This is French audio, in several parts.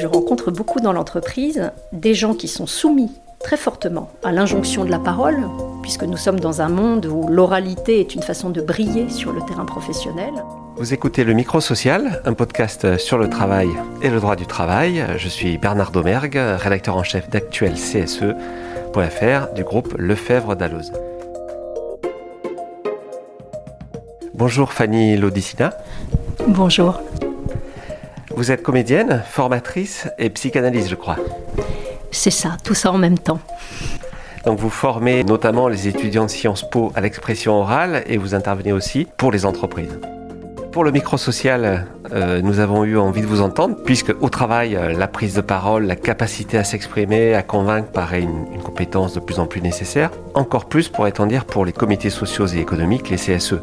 Je rencontre beaucoup dans l'entreprise des gens qui sont soumis très fortement à l'injonction de la parole, puisque nous sommes dans un monde où l'oralité est une façon de briller sur le terrain professionnel. Vous écoutez le Micro Social, un podcast sur le travail et le droit du travail. Je suis Bernard Domergue, rédacteur en chef d'Actuel CSE.fr du groupe Lefebvre d'Alloz. Bonjour Fanny Lodicina. Bonjour. Vous êtes comédienne, formatrice et psychanalyste, je crois. C'est ça, tout ça en même temps. Donc vous formez notamment les étudiants de Sciences Po à l'expression orale et vous intervenez aussi pour les entreprises. Pour le micro-social, euh, nous avons eu envie de vous entendre, puisque au travail, euh, la prise de parole, la capacité à s'exprimer, à convaincre paraît une, une, compétence de plus en plus nécessaire. Encore plus, pourrait-on dire, pour les comités sociaux et économiques, les CSE.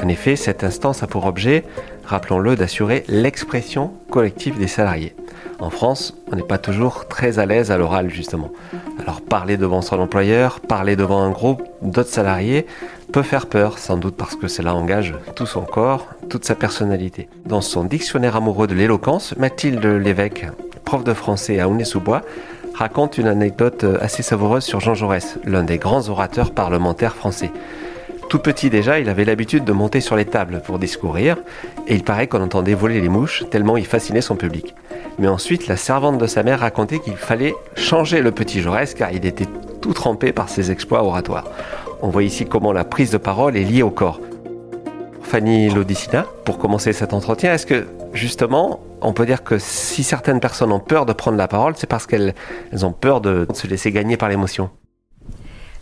En effet, cette instance a pour objet, rappelons-le, d'assurer l'expression collective des salariés. En France, on n'est pas toujours très à l'aise à l'oral, justement. Alors parler devant son employeur, parler devant un groupe d'autres salariés peut faire peur, sans doute parce que cela engage tout son corps, toute sa personnalité. Dans son dictionnaire amoureux de l'éloquence, Mathilde Lévesque, prof de français à Aulnay-sous-Bois, raconte une anecdote assez savoureuse sur Jean Jaurès, l'un des grands orateurs parlementaires français. Tout petit déjà, il avait l'habitude de monter sur les tables pour discourir, et il paraît qu'on entendait voler les mouches tellement il fascinait son public. Mais ensuite, la servante de sa mère racontait qu'il fallait changer le petit Jaurès car il était tout trempé par ses exploits oratoires. On voit ici comment la prise de parole est liée au corps. Fanny Lodicina, pour commencer cet entretien, est-ce que justement, on peut dire que si certaines personnes ont peur de prendre la parole, c'est parce qu'elles ont peur de se laisser gagner par l'émotion?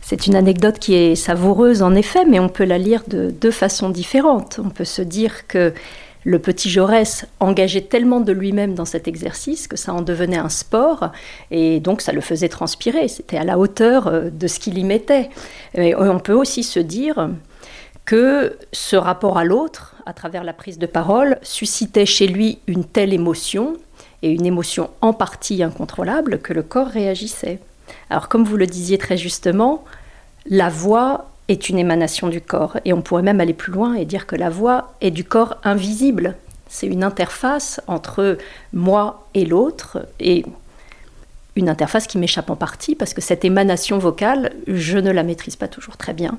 C'est une anecdote qui est savoureuse en effet, mais on peut la lire de deux façons différentes. On peut se dire que le petit Jaurès engageait tellement de lui-même dans cet exercice que ça en devenait un sport et donc ça le faisait transpirer. C'était à la hauteur euh, de ce qu'il y mettait. Et on peut aussi se dire que ce rapport à l'autre, à travers la prise de parole, suscitait chez lui une telle émotion, et une émotion en partie incontrôlable, que le corps réagissait. Alors comme vous le disiez très justement, la voix est une émanation du corps. Et on pourrait même aller plus loin et dire que la voix est du corps invisible. C'est une interface entre moi et l'autre, et une interface qui m'échappe en partie, parce que cette émanation vocale, je ne la maîtrise pas toujours très bien.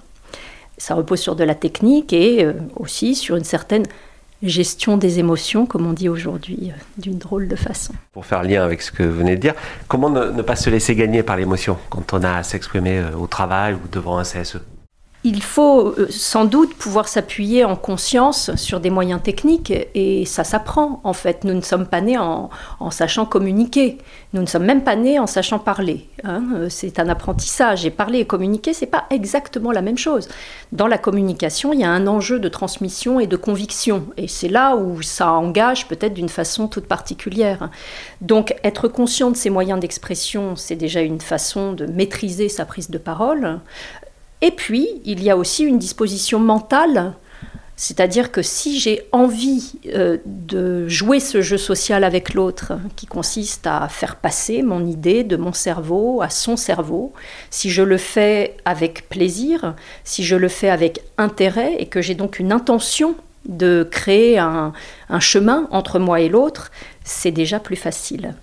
Ça repose sur de la technique et euh, aussi sur une certaine gestion des émotions, comme on dit aujourd'hui, euh, d'une drôle de façon. Pour faire lien avec ce que vous venez de dire, comment ne, pas se laisser gagner par l'émotion quand on a à s'exprimer euh, au travail ou devant un CSE il faut euh, sans doute pouvoir s'appuyer en conscience sur des moyens techniques et ça s'apprend en fait. Nous ne sommes pas nés en, sachant communiquer, nous ne sommes même pas nés en sachant parler. Hein. C'est un apprentissage et parler et communiquer, c'est pas exactement la même chose. Dans la communication, il y a un enjeu de transmission et de conviction et c'est là où ça engage peut-être d'une façon toute particulière. Donc être conscient de ces moyens d'expression, c'est déjà une façon de maîtriser sa prise de parole. Et puis, il y a aussi une disposition mentale, c'est-à-dire que si j'ai envie euh, de jouer ce jeu social avec l'autre, qui consiste à faire passer mon idée de mon cerveau à son cerveau, si je le fais avec plaisir, si je le fais avec intérêt et que j'ai donc une intention de créer un, un chemin entre moi et l'autre, c'est déjà plus facile.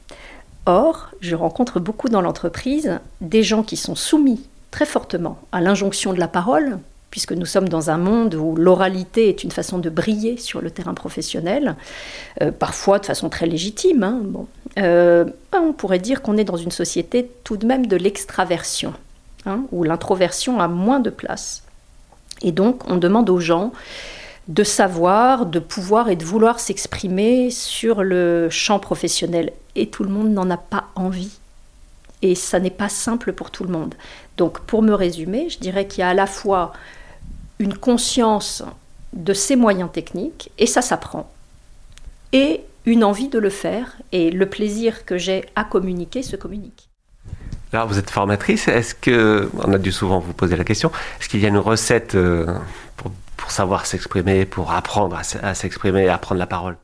Or, je rencontre beaucoup dans l'entreprise des gens qui sont soumis très fortement à l'injonction de la parole, puisque nous sommes dans un monde où l'oralité est une façon de briller sur le terrain professionnel, euh, parfois de façon très légitime. Hein, bon. Euh, on pourrait dire qu'on est dans une société tout de même de l'extraversion, hein, où l'introversion a moins de place. Et donc on demande aux gens de savoir, de pouvoir et de vouloir s'exprimer sur le champ professionnel. Et tout le monde n'en a pas envie et ça n'est pas simple pour tout le monde. Donc pour me résumer, je dirais qu'il y a à la fois une conscience de ces moyens techniques, et ça s'apprend, et une envie de le faire, et le plaisir que j'ai à communiquer se communique. Alors vous êtes formatrice, est-ce que, on a dû souvent vous poser la question, est-ce qu'il y a une recette euh, pour, savoir s'exprimer, pour apprendre à s'exprimer, à apprendre la parole?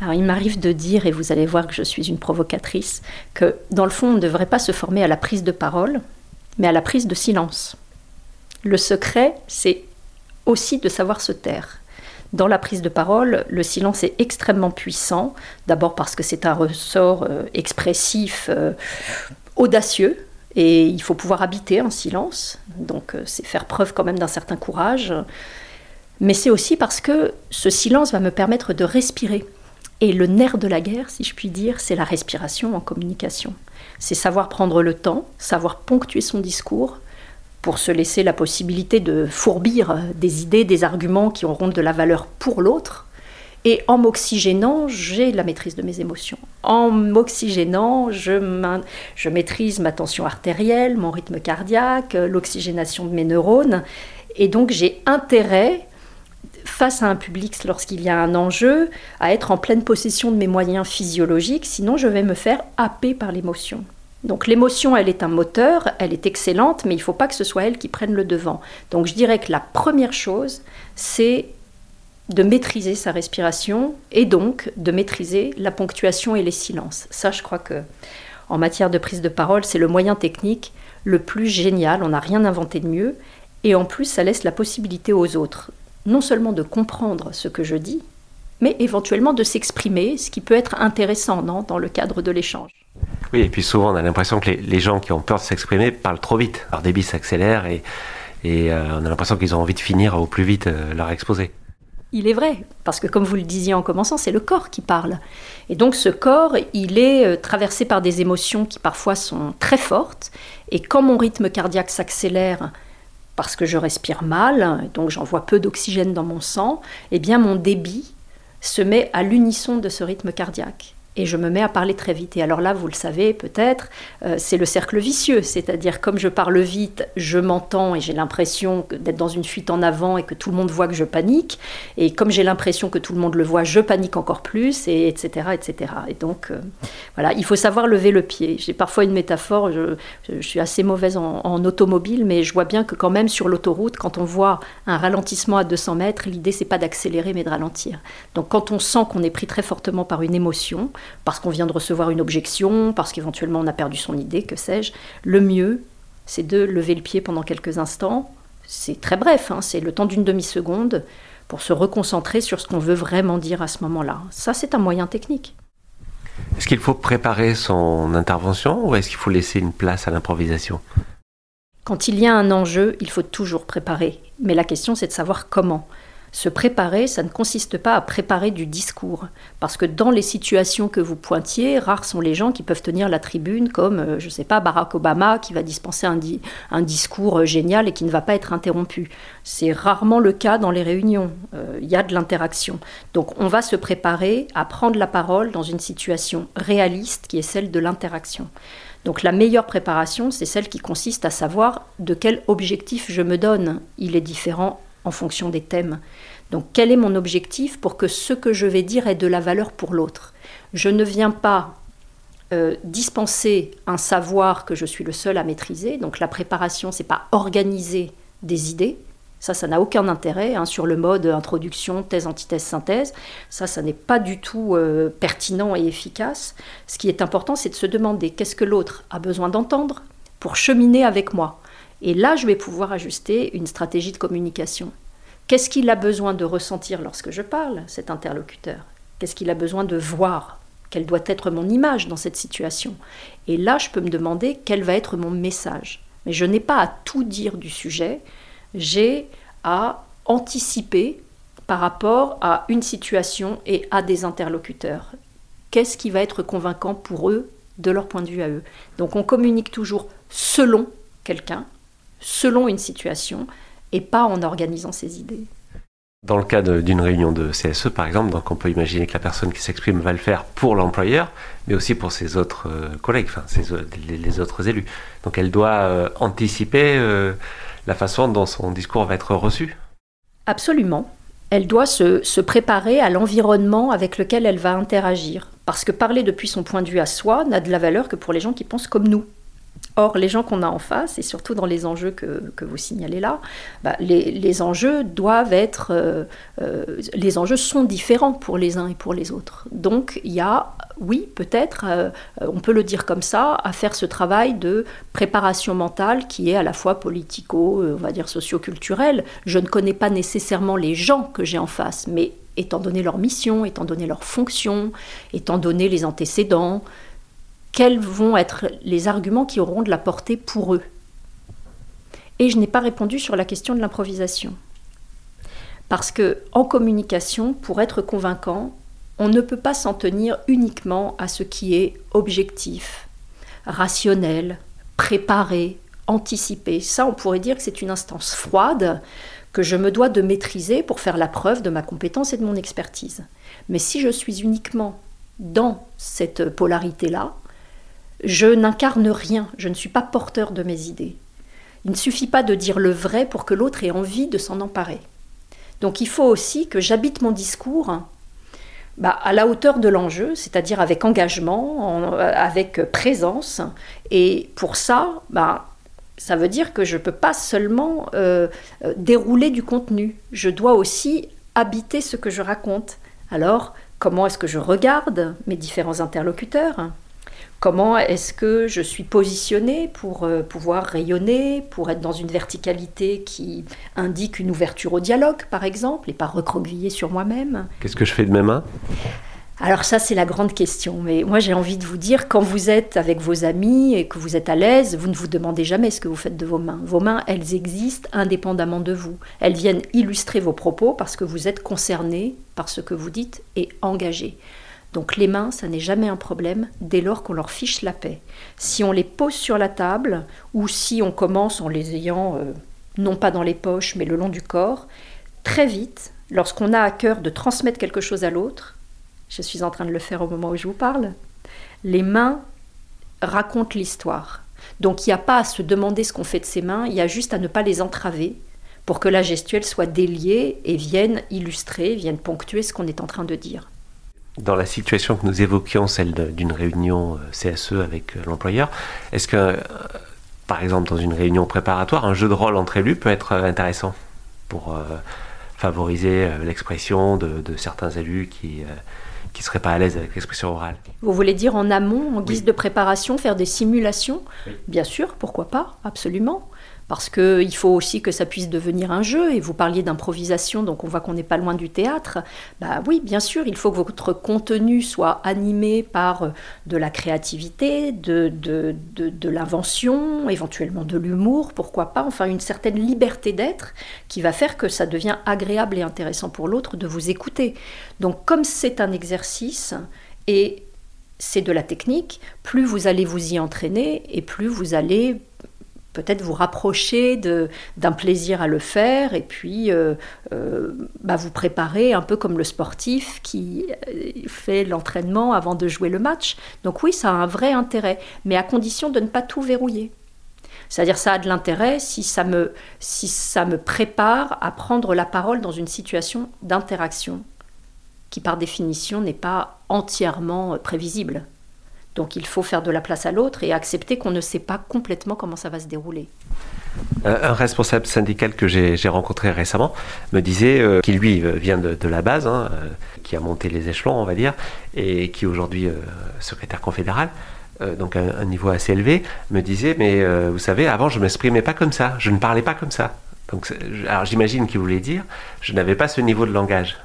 Alors il m'arrive de dire, et vous allez voir que je suis une provocatrice, que dans le fond, on ne devrait pas se former à la prise de parole, mais à la prise de silence. Le secret, c'est aussi de savoir se taire, Dans la prise de parole, le silence est extrêmement puissant, d'abord parce que c'est un ressort euh, expressif euh, audacieux, et il faut pouvoir habiter un silence, donc euh, c'est faire preuve quand même d'un certain courage, mais c'est aussi parce que ce silence va me permettre de respirer. Et le nerf de la guerre, si je puis dire, c'est la respiration en communication. C'est savoir prendre le temps, savoir ponctuer son discours, pour se laisser la possibilité de fourbir des idées, des arguments qui auront de la valeur pour l'autre. Et en m'oxygénant, j'ai la maîtrise de mes émotions. En m'oxygénant, je, je maîtrise ma tension artérielle, mon rythme cardiaque, l'oxygénation de mes neurones. Et donc j'ai intérêt, face à un public lorsqu'il y a un enjeu, à être en pleine possession de mes moyens physiologiques, sinon je vais me faire happer par l'émotion. Donc l'émotion, elle est un moteur, elle est excellente, mais il ne faut pas que ce soit elle qui prenne le devant. Donc je dirais que la première chose, c'est de maîtriser sa respiration et donc de maîtriser la ponctuation et les silences. Ça, je crois que en matière de prise de parole, c'est le moyen technique le plus génial. On n'a rien inventé de mieux. Et en plus, ça laisse la possibilité aux autres, non seulement de comprendre ce que je dis, mais éventuellement de s'exprimer, ce qui peut être intéressant dans le cadre de l'échange. Oui, et puis souvent on a l'impression que les, gens qui ont peur de s'exprimer parlent trop vite. Leur débit s'accélère et, euh, on a l'impression qu'ils ont envie de finir au plus vite euh, leur exposé. Il est vrai, parce que comme vous le disiez en commençant, c'est le corps qui parle. Et donc ce corps, il est euh, traversé par des émotions qui parfois sont très fortes. Et quand mon rythme cardiaque s'accélère, parce que je respire mal, donc j'envoie peu d'oxygène dans mon sang, eh bien mon débit se met à l'unisson de ce rythme cardiaque et je me mets à parler très vite. Et alors là, vous le savez peut-être, euh, c'est le cercle vicieux, c'est-à-dire comme je parle vite, je m'entends et j'ai l'impression d'être dans une fuite en avant et que tout le monde voit que je panique. Et comme j'ai l'impression que tout le monde le voit, je panique encore plus, et etc. etc. Et donc, euh, voilà, il faut savoir lever le pied. J'ai parfois une métaphore, je, suis assez mauvaise en, en, automobile, mais je vois bien que quand même sur l'autoroute, quand on voit un ralentissement à 200 mètres, l'idée c'est pas d'accélérer mais de ralentir. Donc quand on sent qu'on est pris très fortement par une émotion, parce qu'on vient de recevoir une objection, parce qu'éventuellement on a perdu son idée, que sais-je. Le mieux, c'est de lever le pied pendant quelques instants. C'est très bref, hein, c'est le temps d'une demi-seconde pour se reconcentrer sur ce qu'on veut vraiment dire à ce moment-là. Ça, c'est un moyen technique. Est-ce qu'il faut préparer son intervention ou est-ce qu'il faut laisser une place à l'improvisation? Quand il y a un enjeu, il faut toujours préparer. Mais la question, c'est de savoir comment. Se préparer, ça ne consiste pas à préparer du discours, parce que dans les situations que vous pointiez, rares sont les gens qui peuvent tenir la tribune comme, euh, je ne sais pas, Barack Obama qui va dispenser un, discours euh, génial et qui ne va pas être interrompu. C'est rarement le cas dans les réunions, euh, il y a de l'interaction. Donc on va se préparer à prendre la parole dans une situation réaliste qui est celle de l'interaction. Donc la meilleure préparation, c'est celle qui consiste à savoir de quel objectif je me donne. Il est différent en fonction des thèmes. Donc quel est mon objectif pour que ce que je vais dire ait de la valeur pour l'autre? Je ne viens pas euh, dispenser un savoir que je suis le seul à maîtriser. Donc la préparation, c'est pas organiser des idées. Ça, ça n'a aucun intérêt hein, sur le mode introduction, thèse, antithèse, synthèse. Ça, ça n'est pas du tout euh, pertinent et efficace. Ce qui est important, c'est de se demander qu'est-ce que l'autre a besoin d'entendre pour cheminer avec moi. Et là, je vais pouvoir ajuster une stratégie de communication. Qu'est-ce qu'il a besoin de ressentir lorsque je parle, cet interlocuteur? Qu'est-ce qu'il a besoin de voir? Quelle doit être mon image dans cette situation? Et là, je peux me demander quel va être mon message. Mais je n'ai pas à tout dire du sujet, j'ai à anticiper par rapport à une situation et à des interlocuteurs. Qu'est-ce qui va être convaincant pour eux de leur point de vue à eux? Donc on communique toujours selon quelqu'un, selon une situation et pas en organisant ses idées. Dans le cas d'une réunion de CSE, par exemple, donc on peut imaginer que la personne qui s'exprime va le faire pour l'employeur, mais aussi pour ses autres euh, collègues, enfin les, autres élus. Donc elle doit euh, anticiper euh, la façon dont son discours va être reçu. Absolument. Elle doit se, se préparer à l'environnement avec lequel elle va interagir. Parce que parler depuis son point de vue à soi n'a de la valeur que pour les gens qui pensent comme nous Or, les gens qu'on a en face, et surtout dans les enjeux que, vous signalez là, bah, les, enjeux doivent être. Euh, euh, les enjeux sont différents pour les uns et pour les autres. Donc, il y a, oui, peut-être, euh, on peut le dire comme ça, à faire ce travail de préparation mentale qui est à la fois politico, on va dire socioculturel. Je ne connais pas nécessairement les gens que j'ai en face, mais étant donné leur mission, étant donné leur fonction, étant donné les antécédents, quels vont être les arguments qui auront de la portée pour eux. Et je n'ai pas répondu sur la question de l'improvisation. Parce que en communication, pour être convaincant, on ne peut pas s'en tenir uniquement à ce qui est objectif, rationnel, préparé, anticipé. Ça, on pourrait dire que c'est une instance froide que je me dois de maîtriser pour faire la preuve de ma compétence et de mon expertise. Mais si je suis uniquement dans cette polarité-là, je n'incarne rien, je ne suis pas porteur de mes idées. Il ne suffit pas de dire le vrai pour que l'autre ait envie de s'en emparer. Donc il faut aussi que j'habite mon discours bah, à la hauteur de l'enjeu, c'est-à-dire avec engagement, avec présence. Et pour ça, bah, ça veut dire que je ne peux pas seulement euh, euh, dérouler du contenu, je dois aussi habiter ce que je raconte. Alors, comment est-ce que je regarde mes différents interlocuteurs? Comment est-ce que je suis positionnée pour euh, pouvoir rayonner, pour être dans une verticalité qui indique une ouverture au dialogue, par exemple, et pas recroqueviller sur moi-même Qu'est-ce que je fais de mes mains? Alors ça, c'est la grande question. Mais moi, j'ai envie de vous dire, quand vous êtes avec vos amis et que vous êtes à l'aise, vous ne vous demandez jamais ce que vous faites de vos mains. Vos mains, elles existent indépendamment de vous. Elles viennent illustrer vos propos parce que vous êtes concerné par ce que vous dites et engagé. Donc les mains, ça n'est jamais un problème dès lors qu'on leur fiche la paix. Si on les pose sur la table ou si on commence en les ayant euh, non pas dans les poches mais le long du corps, très vite, lorsqu'on a à cœur de transmettre quelque chose à l'autre, je suis en train de le faire au moment où je vous parle, les mains racontent l'histoire. Donc il n'y a pas à se demander ce qu'on fait de ses mains, il y a juste à ne pas les entraver pour que la gestuelle soit déliée et vienne illustrer, vienne ponctuer ce qu'on est en train de dire. Dans la situation que nous évoquions, celle d'une réunion euh, CSE avec euh, l'employeur, est-ce que, euh, par exemple, dans une réunion préparatoire, un jeu de rôle entre élus peut être intéressant pour favoriser l'expression de, certains élus qui qui ne seraient pas à l'aise avec l'expression orale? Vous voulez dire en amont, en guise de préparation, faire des simulations? Bien sûr, pourquoi pas, absolument parce qu'il faut aussi que ça puisse devenir un jeu. Et vous parliez d'improvisation, donc on voit qu'on n'est pas loin du théâtre. Bah oui, bien sûr, il faut que votre contenu soit animé par euh, de la créativité, de, de, de, l'invention, éventuellement de l'humour, pourquoi pas, enfin une certaine liberté d'être qui va faire que ça devient agréable et intéressant pour l'autre de vous écouter. Donc comme c'est un exercice, et c'est de la technique, plus vous allez vous y entraîner et plus vous allez peut-être vous rapprocher d'un plaisir à le faire et puis euh, euh, bah, vous préparer un peu comme le sportif qui euh, fait l'entraînement avant de jouer le match. Donc oui, ça a un vrai intérêt, mais à condition de ne pas tout verrouiller. C'est-à-dire ça a de l'intérêt si si ça me prépare à prendre la parole dans une situation d'interaction qui par définition n'est pas entièrement prévisible. Donc il faut faire de la place à l'autre et accepter qu'on ne sait pas complètement comment ça va se dérouler. Euh, un responsable syndical que j'ai rencontré récemment me disait euh, qu'il lui euh, vient de, la base, hein, qui a monté les échelons, on va dire, et qui aujourd'hui secrétaire confédéral, donc un, un, niveau assez élevé, me disait mais vous savez, avant je m'exprimais pas comme ça, je ne parlais pas comme ça. Donc, alors j'imagine qu'il voulait dire, je n'avais pas ce niveau de langage.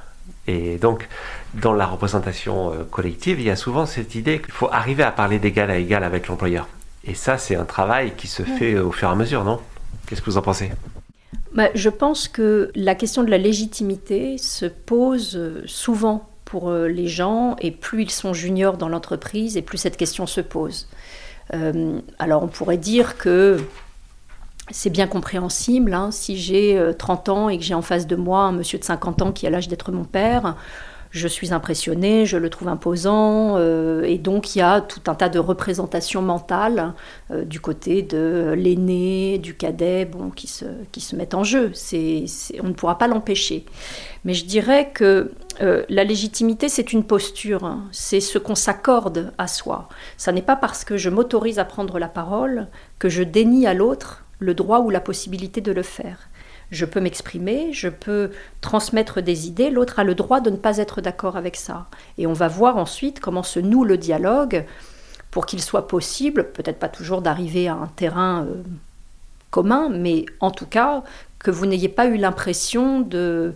Et donc, dans la représentation euh, collective, il y a souvent cette idée qu'il faut arriver à parler d'égal à égal avec l'employeur. Et ça, c'est un travail qui se fait au fur et à mesure, non? Qu'est-ce que vous en pensez? Bah, Je pense que la question de la légitimité se pose euh, souvent pour euh, les gens, et plus ils sont juniors dans l'entreprise, et plus cette question se pose. alors on pourrait dire que c'est bien compréhensible. Hein. Si j'ai 30 euh, ans et que j'ai en face de moi un monsieur de 50 ans qui a l'âge d'être mon père, je suis impressionnée, je le trouve imposant, euh, et donc il y a tout un tas de représentations mentales euh, du côté de l'aîné, du cadet, bon, qui se, qui se mettent en jeu. On ne pourra pas l'empêcher. Mais je dirais que euh, la légitimité, c'est une posture, hein. c'est ce qu'on s'accorde à soi. Ça n'est pas parce que je m'autorise à prendre la parole que je dénie à l'autre le droit ou la possibilité de le faire je peux m'exprimer, je peux transmettre des idées, l'autre a le droit de ne pas être d'accord avec ça. Et on va voir ensuite comment se noue le dialogue pour qu'il soit possible, peut-être pas toujours d'arriver à un terrain euh, commun, mais en tout cas que vous n'ayez pas eu l'impression de,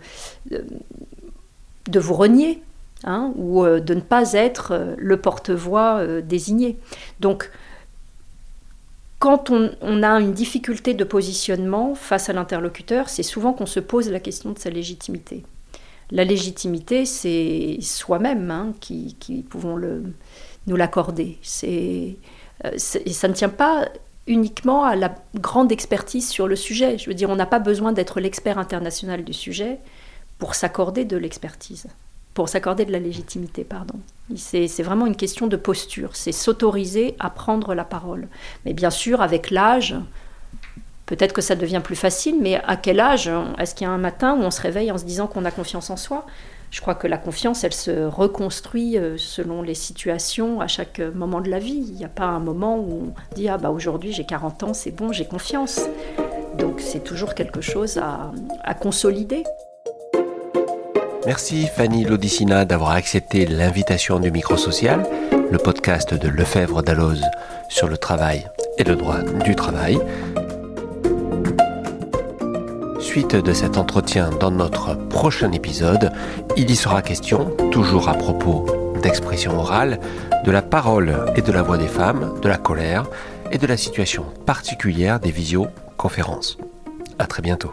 vous renier hein, ou euh, de ne pas être euh, le porte-voix désigné. Donc quand on, a une difficulté de positionnement face à l'interlocuteur, c'est souvent qu'on se pose la question de sa légitimité. La légitimité, c'est soi-même hein, qui, pouvons le, nous l'accorder. Euh, ça ne tient pas uniquement à la grande expertise sur le sujet. Je veux dire, on n'a pas besoin d'être l'expert international du sujet pour s'accorder de l'expertise pour s'accorder de la légitimité, pardon. C'est vraiment une question de posture, c'est s'autoriser à prendre la parole. Mais bien sûr, avec l'âge, peut-être que ça devient plus facile, mais à quel âge Est-ce qu'il y a un matin où on se réveille en se disant qu'on a confiance en soi? Je crois que la confiance, elle se reconstruit euh, selon les situations à chaque moment de la vie. Il n'y a pas un moment où on dit Ah bah aujourd'hui j'ai 40 ans, c'est bon, j'ai confiance. Donc c'est toujours quelque chose à, à consolider. Merci Fanny Lodicina d'avoir accepté l'invitation du Microsocial, le podcast de Lefebvre Dalloz sur le travail et le droit du travail. Suite de cet entretien dans notre prochain épisode, il y sera question, toujours à propos d'expression orale, de la parole et de la voix des femmes, de la colère et de la situation particulière des visioconférences. À très bientôt.